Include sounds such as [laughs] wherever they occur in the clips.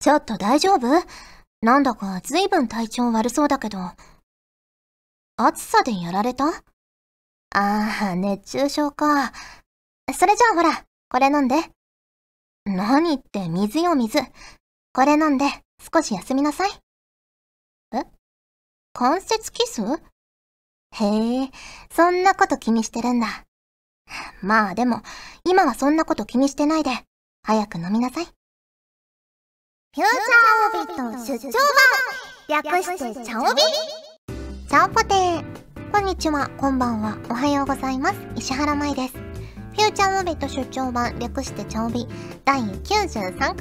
ちょっと大丈夫？なんだか随分体調悪そうだけど。暑さでやられた？ああ、熱中症か。それじゃあほら、これ飲んで。何って水よ水。これ飲んで少し休みなさい。え？関節キス？へえ、そんなこと気にしてるんだ。まあでも、今はそんなこと気にしてないで、早く飲みなさい。フューチャーオビット出張版略してチャオビチャオポテーこんにちは、こんばんは、おはようございます。石原舞です。フューチャーオビット出張版略してチャオビ第93回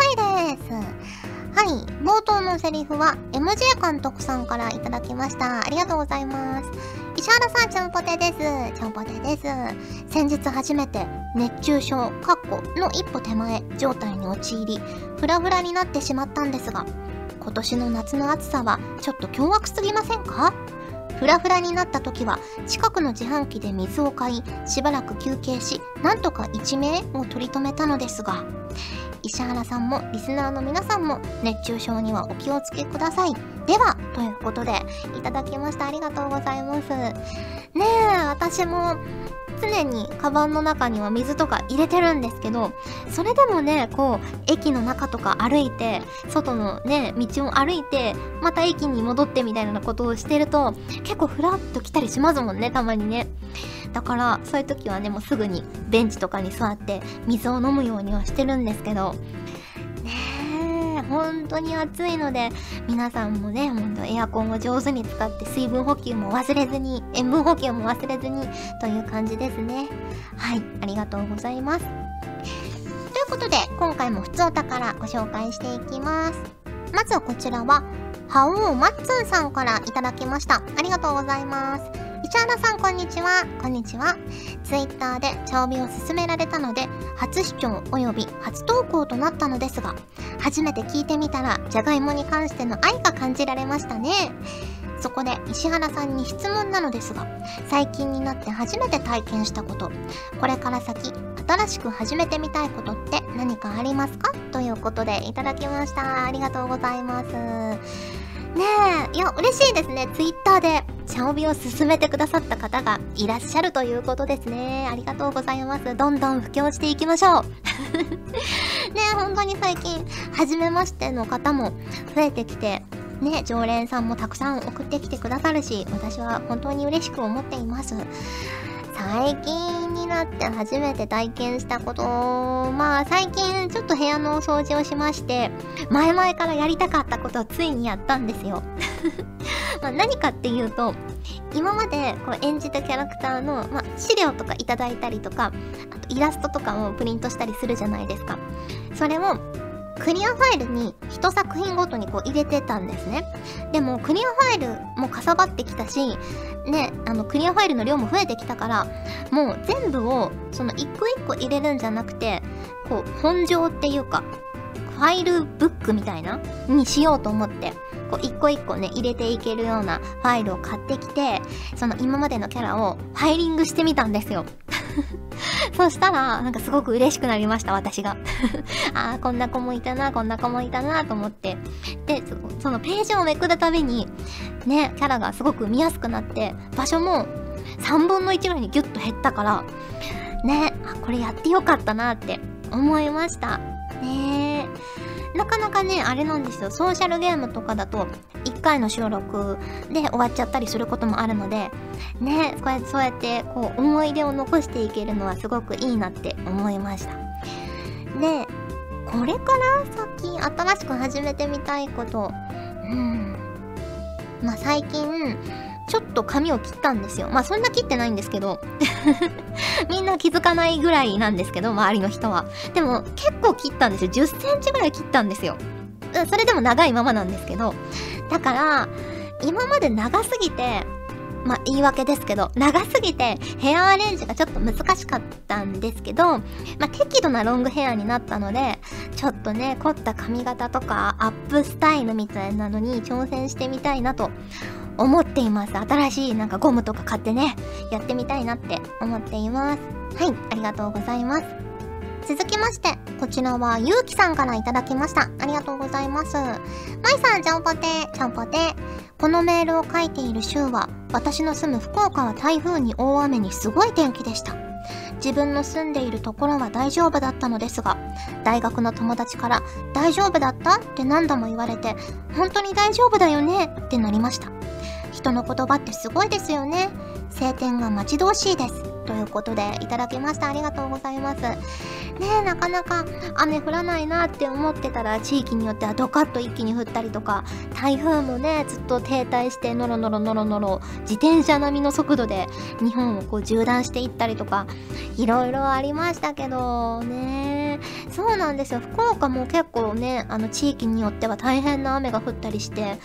です。はい、冒頭のセリフは MJ 監督さんからいただきました。ありがとうございます。石原さん、ちゃんぽてです。ちゃんぽてです。先日初めて熱中症、カッコの一歩手前状態に陥り、フラフラになってしまったんですが、今年の夏の暑さはちょっと凶悪すぎませんか？フラフラになった時は近くの自販機で水を買いしばらく休憩しなんとか一命を取り留めたのですが石原さんもリスナーの皆さんも熱中症にはお気をつけください。では、ということで、いただきました。ありがとうございます。ねえ、私も常にカバンの中には水とか入れてるんですけど、それでもね、こう、駅の中とか歩いて、外のね、道を歩いて、また駅に戻ってみたいなことをしてると、結構ふらっと来たりしますもんね、たまにね。だから、そういう時はね、もうすぐにベンチとかに座って水を飲むようにはしてるんですけど、本当に暑いので、皆さんもね、ほんとエアコンを上手に使って水分補給も忘れずに、塩分補給も忘れずに、という感じですね。はい、ありがとうございます。ということで、今回も普通お宝ご紹介していきます。まずはこちらは、ハオーマッツンさんからいただきました。ありがとうございます。市原さんこんにちは。こんにちは。ツイッターで茶帯を勧められたので、初視聴及び初投稿となったのですが、初めて聞いてみたら、じゃがいもに関しての愛が感じられましたね。そこで石原さんに質問なのですが、最近になって初めて体験したこと、これから先、新しく始めてみたいことって何かありますか？ということでいただきました。ありがとうございます。ねえ、いや、嬉しいですね。ツイッターで、シャオビを勧めてくださった方がいらっしゃるということですね。ありがとうございます。どんどん布教していきましょう。[laughs] ねえ、本当に最近、初めましての方も増えてきて、ね、常連さんもたくさん送ってきてくださるし、私は本当に嬉しく思っています。最近なって初めて体験したこと、まあ最近ちょっと部屋のお掃除をしまして、前々からやりたかったことをついにやったんですよ。[laughs] ま何かっていうと、今までこう演じたキャラクターの、まあ、資料とかいただいたりとか、あとイラストとかもプリントしたりするじゃないですか。それをクリアファイルに1作品ごとにこう入れてたんですね。でもクリアファイルもかさばってきたし、ね、あのクリアファイルの量も増えてきたから、もう全部をその一個一個入れるんじゃなくて、こう本上っていうか、ファイルブックみたいなにしようと思って、こう一個一個ね、入れていけるようなファイルを買ってきて、その今までのキャラをファイリングしてみたんですよ。[laughs] [laughs] そしたら、なんかすごく嬉しくなりました、私が。[laughs] ああ、こんな子もいたな、こんな子もいたな、と思って。で、そのページをめくるたびに、ね、キャラがすごく見やすくなって、場所も3分の1ぐらいにギュッと減ったから、ね、あ、これやってよかったなって思いました。ねえなかなかね、あれなんですよ。ソーシャルゲームとかだと、1回の収録で終わっちゃったりすることもあるので、ね、こうやってそうやってこう思い出を残していけるのはすごくいいなって思いました。で、これから先新しく始めてみたいこと、うん。まあ最近、ちょっと髪を切ったんですよ。まあそんな切ってないんですけど [laughs] みんな気づかないぐらいなんですけど、周りの人は。でも結構切ったんですよ。10センチぐらい切ったんですよ。それでも長いままなんですけど。だから、今まで長すぎて、まあ、言い訳ですけど、長すぎてヘアアレンジがちょっと難しかったんですけど、まあ、適度なロングヘアになったので、ちょっとね、凝った髪型とかアップスタイルみたいなのに挑戦してみたいなと思っています。新しいなんかゴムとか買ってね、やってみたいなって思っています。はい、ありがとうございます。続きまして、こちらはゆうきさんから頂きました。ありがとうございます。まいさん、ちゃんぽて、ちゃんぽて。このメールを書いている週は、私の住む福岡は台風に大雨にすごい天気でした。自分の住んでいるところは大丈夫だったのですが、大学の友達から大丈夫だった？って何度も言われて、本当に大丈夫だよね？ってなりました。人の言葉ってすごいですよね。晴天が待ち遠しいです。ということで、いただきました。ありがとうございます。ねえ、なかなか雨降らないなって思ってたら、地域によってはドカッと一気に降ったりとか、台風もね、ずっと停滞して、ノロノロノロノロ、自転車並みの速度で日本をこう縦断していったりとか、いろいろありましたけど、ねそうなんですよ。福岡も結構ね、あの地域によっては大変な雨が降ったりして、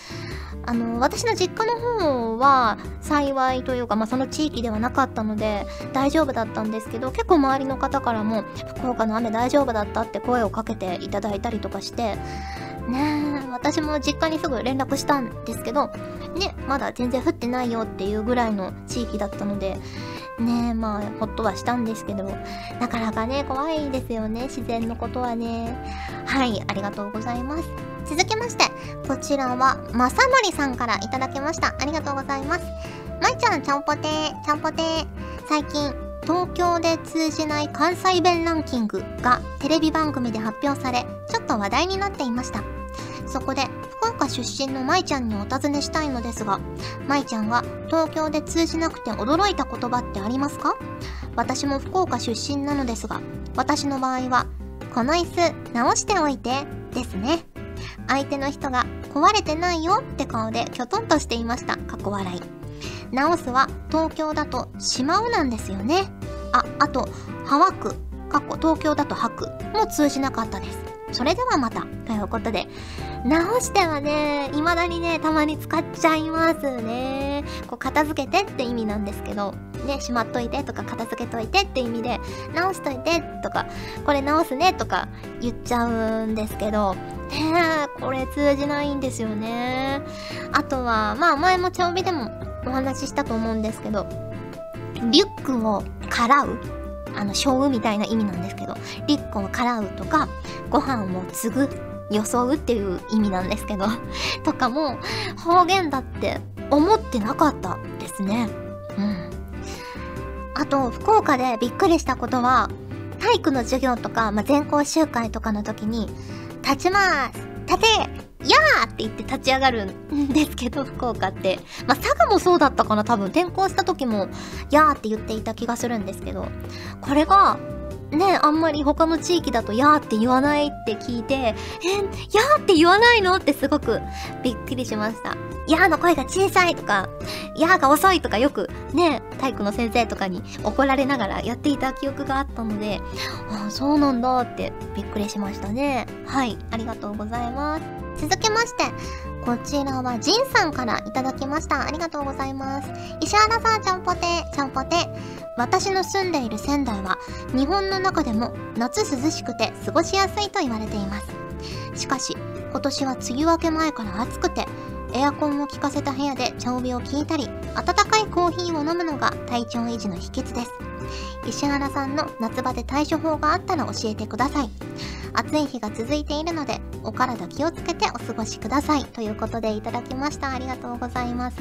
あの私の実家の方は幸いというか、まあ、その地域ではなかったので大丈夫だったんですけど結構周りの方からも福岡の雨大丈夫だったって声をかけていただいたりとかしてねえ私も実家にすぐ連絡したんですけどねまだ全然降ってないよっていうぐらいの地域だったのでねえまあほっとはしたんですけどなかなかね怖いですよね自然のことはね。はいありがとうございます。続きまして、こちらは、まさのりさんからいただきました。ありがとうございます。まいちゃん、ちゃんぽてー、ちゃんぽてー。最近、東京で通じない関西弁ランキングがテレビ番組で発表され、ちょっと話題になっていました。そこで、福岡出身のまいちゃんにお尋ねしたいのですが、まいちゃんが東京で通じなくて驚いた言葉ってありますか？私も福岡出身なのですが、私の場合は、この椅子直しておいて、ですね。相手の人が壊れてないよって顔できょとんとしていました。過去笑い。直すは東京だとしまうなんですよね。あ、あと、はわく、過去東京だとはくも通じなかったです。それではまた。ということで、直してはね、未だにね、たまに使っちゃいますね。こう、片付けてって意味なんですけど、ね、しまっといてとか片付けといてって意味で、直しといてとか、これ直すねとか言っちゃうんですけど、ねこれ通じないんですよね。あとは、まあ前も茶帯でもお話ししたと思うんですけど、リュックをからうあの、しょうみたいな意味なんですけど、リュックをからうとか、ご飯を継ぐ、装うっていう意味なんですけど、[laughs] とかも方言だって思ってなかったですね。うん。あと、福岡でびっくりしたことは、体育の授業とか、まあ、全校集会とかの時に、立ちます立てやーって言って立ち上がるんですけど、[laughs] 福岡って。まあ、佐賀もそうだったかな多分転校した時も、やーって言っていた気がするんですけど、これが、ね、あんまり他の地域だと、やーって言わないって聞いて、え、やーって言わないの？ってすごくびっくりしました。やーの声が小さいとか、やーが遅いとかよくね、体育の先生とかに怒られながらやっていた記憶があったので、ああそうなんだってびっくりしましたね。はい、ありがとうございます。続きまして、こちらはジンさんからいただきました。ありがとうございます。石原さん、ちゃんぽて、ちゃんぽて。私の住んでいる仙台は、日本の中でも夏涼しくて過ごしやすいと言われています。しかし、今年は梅雨明け前から暑くて、エアコンを効かせた部屋で茶帯を聞いたり、温かいコーヒーを飲むのが体調維持の秘訣です。石原さんの夏場で対処法があったら教えてください。暑い日が続いているので、お体気をつけてお過ごしください。ということでいただきました。ありがとうございます。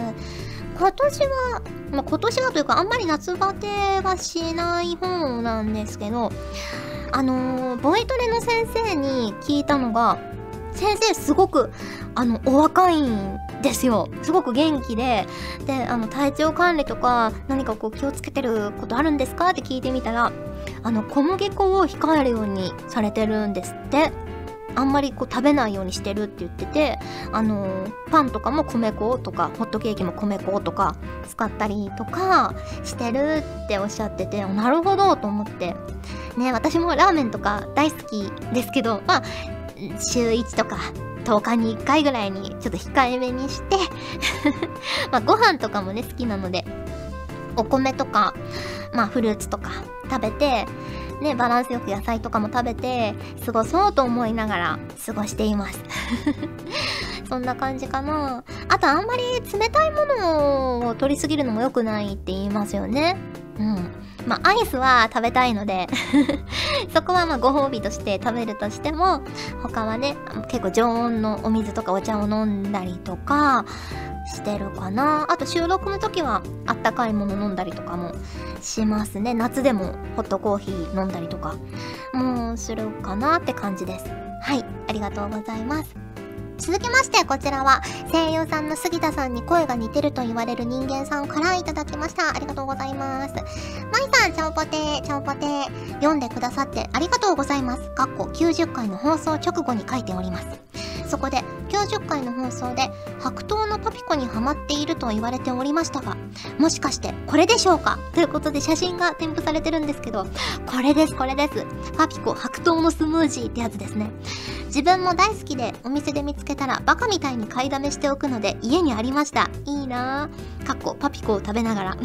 今年は、まあ、今年はというかあんまり夏バテはしない方なんですけど、あのー、ボイトレの先生に聞いたのが、先生すごく、あの、お若いんですよ。すごく元気で、で、あの、体調管理とか、何かこう気をつけてることあるんですか？って聞いてみたら、あの、小麦粉を控えるようにされてるんですって。あんまりこう食べないようにしてるって言ってて、あのパンとかも米粉とか、ホットケーキも米粉とか使ったりとかしてるっておっしゃってて、なるほどと思って。ね、私もラーメンとか大好きですけど、まあ、週1とか10日に1回ぐらいにちょっと控えめにして [laughs] まあご飯とかもね好きなのでお米とかまあフルーツとか食べてねバランスよく野菜とかも食べて過ごそうと思いながら過ごしています。[laughs] そんな感じかな。あとあんまり冷たいものを取りすぎるのも良くないって言いますよね。うん。まあアイスは食べたいので [laughs] そこはまあご褒美として食べるとしても他はね結構常温のお水とかお茶を飲んだりとかしてるかな。あと収録の時はあったかいもの飲んだりとかもしますね。夏でもホットコーヒー飲んだりとかもうするかなって感じです。はいありがとうございます。続きましてこちらは声優さんの杉田さんに声が似てると言われる人間さんからいただきました。ありがとうございます。まいさんちゃんぽてーちゃんぽてー読んでくださってありがとうございます。かっこ90回の放送直後に書いております。そこで90回の放送で白桃パピコにハマっていると言われておりましたがもしかしてこれでしょうかということで写真が添付されてるんですけどこれですこれですパピコ白桃のスムージーってやつですね自分も大好きでお店で見つけたらバカみたいに買いだめしておくので家にありましたいいなぁかっこパピコを食べながら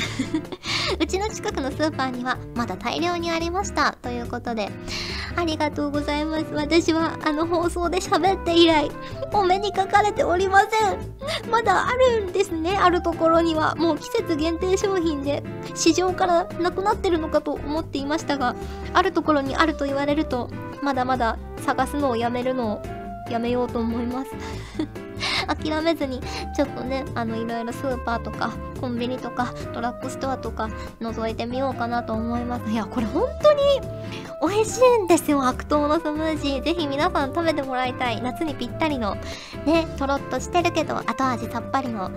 うちの近くのスーパーにはまだ大量にありましたということでありがとうございます私はあの放送で喋って以来お目にかかれておりませんまだあるんですね。あるところには。もう季節限定商品で市場からなくなってるのかと思っていましたがあるところにあると言われるとまだまだ探すのをやめるのをやめようと思います。諦めずにちょっとねあのいろいろスーパーとかコンビニとかドラッグストアとか覗いてみようかなと思いますいやこれ本当に美味しいんですよ白桃のスムージーぜひ皆さん食べてもらいたい夏にぴったりのねとろっとしてるけど後味さっぱりの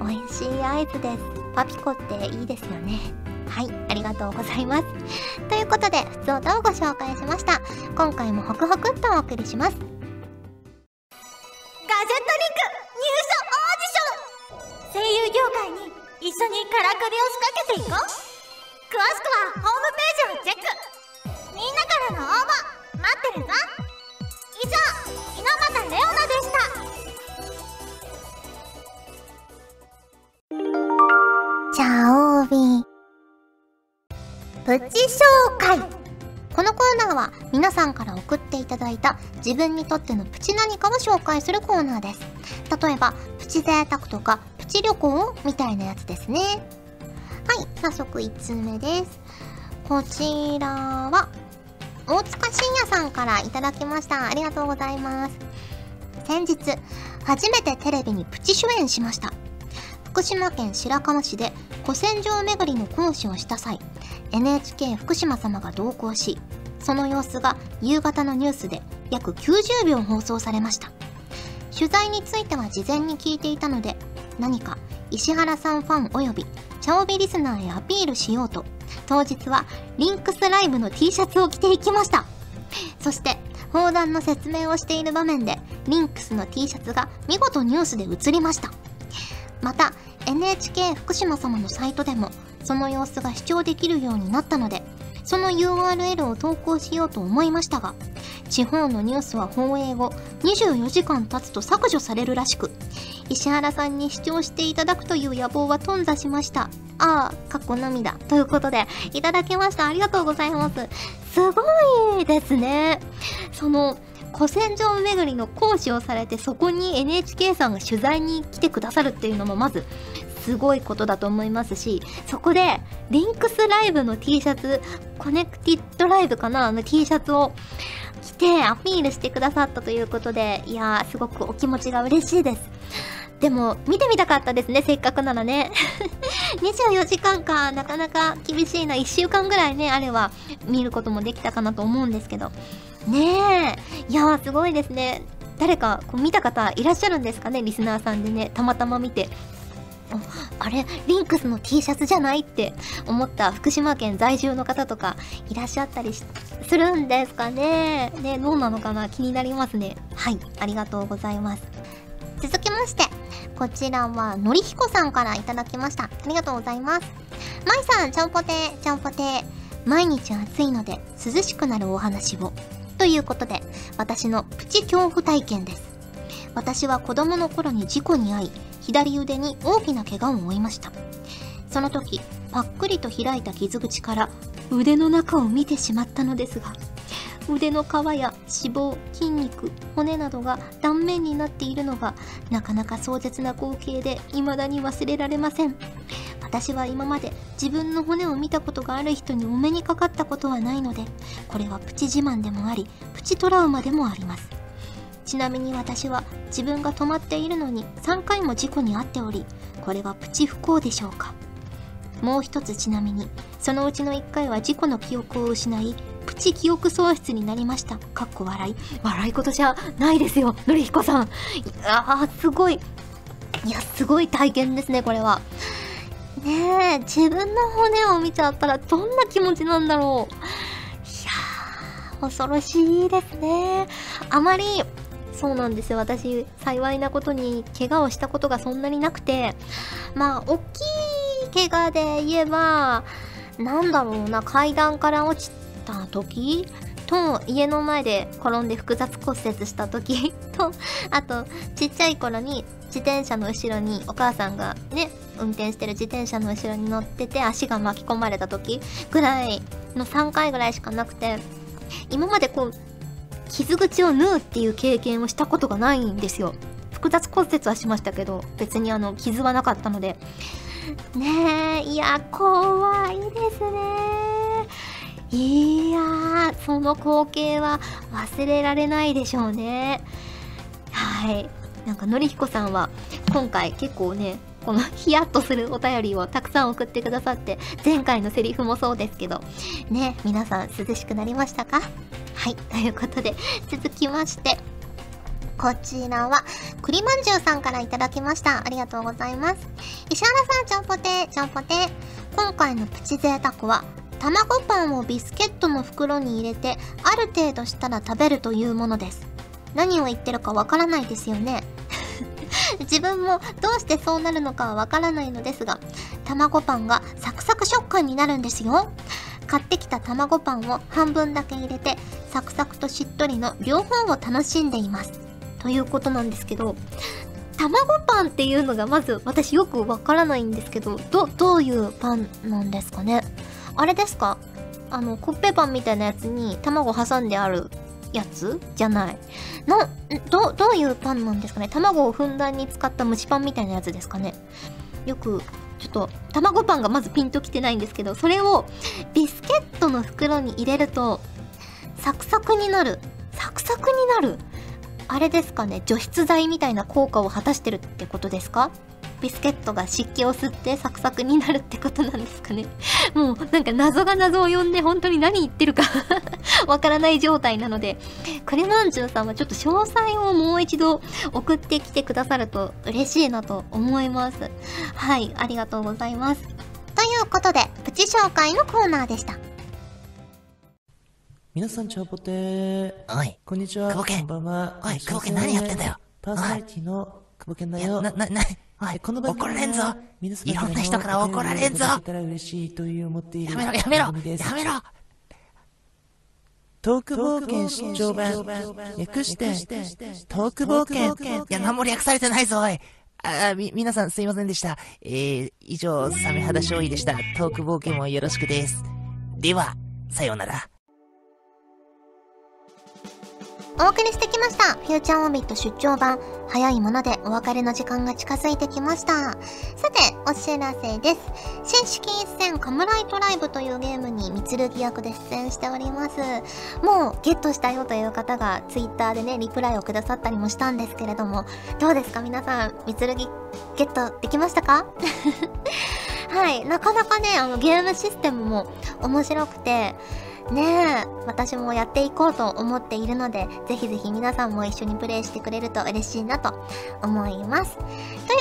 美味しいアイスですパピコっていいですよねはい、ありがとうございます。ということで、普通歌をご紹介しました。今回もホクホクっとお送りします。ガジェットリンク入社オーディション。声優業界に一緒にからくりを仕掛けていこう。詳しくはホームページをチェック。みんなからの応募。待ってるぞ。以上猪俣レオナでした。チャオビプチ紹介。このコーナーは皆さんから送っていただいた自分にとってのプチ何かを紹介するコーナーです。例えば、プチ贅沢とかプチ旅行みたいなやつですね。はい、早速1通目です。こちらは、大塚信也さんからいただきました。ありがとうございます。先日、初めてテレビにプチ主演しました。福島県白河市で古戦場巡りの講師をした際、NHK 福島様が同行しその様子が夕方のニュースで約90秒放送されました。取材については事前に聞いていたので何か石原さんファンおよびチャオビリスナーへアピールしようと当日はリンクスライブの T シャツを着ていきました。そして砲弾の説明をしている場面でリンクスの T シャツが見事ニュースで映りました。また NHK 福島様のサイトでもその様子が視聴できるようになったのでその URL を投稿しようと思いましたが地方のニュースは放映後24時間経つと削除されるらしく石原さんに視聴していただくという野望は頓挫しました。ああかっこ涙ということでいただきました。ありがとうございます。すごいですね。その古戦場巡りの講師をされてそこに NHK さんが取材に来てくださるっていうのもまずすごいことだと思いますしそこでリンクスライブの T シャツコネクティッドライブかな？あの T シャツを着てアピールしてくださったということでいやーすごくお気持ちが嬉しいです。でも見てみたかったですねせっかくならね。[laughs] 24時間かなかなか厳しいな。1週間ぐらいねあれば見ることもできたかなと思うんですけど。ねえ。いやーすごいですね。誰かこう見た方いらっしゃるんですかね？リスナーさんでねたまたま見て。あれリンクスの T シャツじゃないって。思った。福島県在住の方とかいらっしゃったりするんですかね。ねどうなのかな？気になりますね。はい。ありがとうございます。続きましてこちらはのりひこさんからいただきました。ありがとうございます。まいさんちゃんぽてちゃんぽて毎日暑いので涼しくなるお話を。ということで私のプチ恐怖体験です。私は子供の頃に事故に遭い左腕に大きな怪我を負いました。その時パックリと開いた傷口から腕の中を見てしまったのですが腕の皮や脂肪筋肉骨などが断面になっているのがなかなか壮絶な光景で未だに忘れられません。私は今まで自分の骨を見たことがある人にお目にかかったことはないのでこれはプチ自慢でもありプチトラウマでもあります。ちなみに私は自分が止まっているのに3回も事故に遭っておりこれはプチ不幸でしょうか。もう一つちなみにそのうちの1回は事故の記憶を失いプチ記憶喪失になりました。かっこ笑い。笑い事じゃないですよのりひこさん。いやーすごい。いやすごい体験ですねこれは。ねえ自分の骨を見ちゃったらどんな気持ちなんだろう。いやー恐ろしいですね。あまりそうなんですよ。私幸いなことに怪我をしたことがそんなになくてまあ大きい怪我で言えばなんだろうな階段から落ちた時と家の前で転んで複雑骨折した時とあとちっちゃい頃に自転車の後ろにお母さんがね運転してる自転車の後ろに乗ってて足が巻き込まれた時ぐらいの3回ぐらいしかなくて今までこう傷口を縫うっていう経験をしたことがないんですよ。複雑骨折はしましたけど別にあの傷はなかったので。ねえいや怖いですね。いやーその光景は忘れられないでしょうね。はい。なんかのりひこさんは今回結構ねこのヒヤッとするお便りをたくさん送ってくださって前回のセリフもそうですけどね皆さん涼しくなりましたか？はいということで続きましてこちらは、栗まんじゅうさんからいただきました。ありがとうございます。石原さん、ちゃんぽてちゃんぽて今回のプチ贅沢は、卵パンをビスケットの袋に入れて、ある程度したら食べるというものです。何を言ってるかわからないですよね。[laughs] 自分もどうしてそうなるのかはわからないのですが、卵パンがサクサク食感になるんですよ。買ってきた卵パンを半分だけ入れて、サクサクとしっとりの両方を楽しんでいます。ということなんですけど、卵パンっていうのがまず私よくわからないんですけど、ど、どういうパンなんですかね？あれですか？あの、コッペパンみたいなやつに卵挟んであるやつ？じゃない。な、ど、どういうパンなんですかね？卵をふんだんに使った蒸しパンみたいなやつですかね？よく、ちょっと、卵パンがまずピンときてないんですけど、それをビスケットの袋に入れると、サクサクになる。サクサクになる？あれですかね？除湿剤みたいな効果を果たしてるってことですか？ビスケットが湿気を吸ってサクサクになるってことなんですかね [laughs] もうなんか謎が謎を呼んで本当に何言ってるか [laughs] わからない状態なので、クレマンチューさんはちょっと詳細をもう一度送ってきてくださると嬉しいなと思います。はい、ありがとうございます。ということで、プチ紹介のコーナーでした。皆さん、ちゃんぽてー。おい。こんにちは。久保健。こんばんは。おい、久保健何やってんだよ。パーソナリティの久保健だよ。な、な、な、おい、この怒られんぞ。いろんな人から怒られんぞ。やめろ、やめろ、やめろ、やめろ。トーク冒険出張版、略して、トーク冒険。いや、何も略されてないぞ、おい。あ、み、皆さんすいませんでした。えー、以上、サメ肌勝利でした。トーク冒険もよろしくです。では、さようなら。お送りしてきました。フューチャーオービット出張版。早いものでお別れの時間が近づいてきました。さて、お知らせです。新式一戦カムライトライブというゲームに三剣役で出演しております。もうゲットしたよという方がツイッターでね、リプライをくださったりもしたんですけれども、どうですか皆さん、三剣ゲットできましたか？[laughs] はい、なかなかね、あのゲームシステムも面白くて、ねえ、私もやっていこうと思っているので、ぜひぜひ皆さんも一緒にプレイしてくれると嬉しいなと思います。という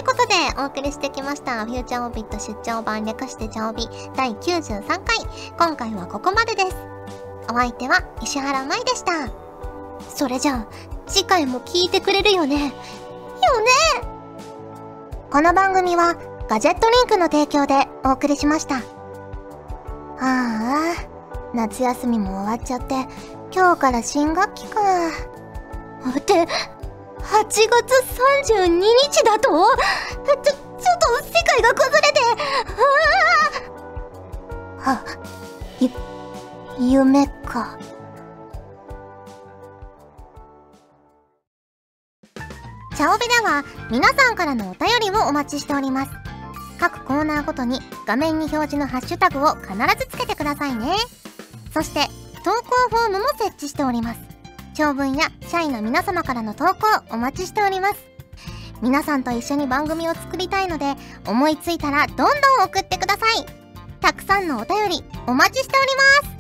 ことで、お送りしてきました、フューチャーオビット出張版略してチャオビ第93回。今回はここまでです。お相手は石原舞でした。それじゃあ、次回も聞いてくれるよね。よねこの番組は、ガジェットリンクの提供でお送りしました。ああ。夏休みも終わっちゃって、今日から新学期か。って、8月32日だと？ちょ、ちょっと世界が崩れて、ああ。ゆ、夢か。チャオベでは皆さんからのお便りをお待ちしております。各コーナーごとに画面に表示のハッシュタグを必ずつけてくださいねそして投稿フォームも設置しております。長文や社員の皆様からの投稿お待ちしております。皆さんと一緒に番組を作りたいので思いついたらどんどん送ってください。たくさんのお便りお待ちしております。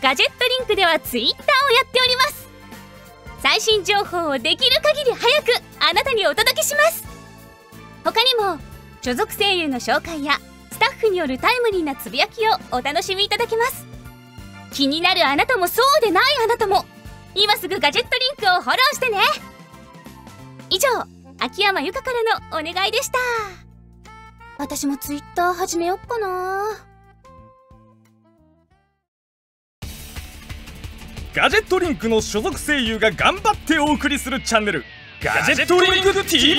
ガジェットリンクではツイッターをやっております。最新情報をできる限り早くあなたにお届けします。他にも所属声優の紹介やスタッフによるタイムリーなつぶやきをお楽しみいただけます。気になるあなたもそうでないあなたも今すぐガジェットリンクをフォローしてね。以上秋山由香からのお願いでした。私もツイッター始めよっかな。ガジェットリンクの所属声優が頑張ってお送りするチャンネルガジェットリンク TV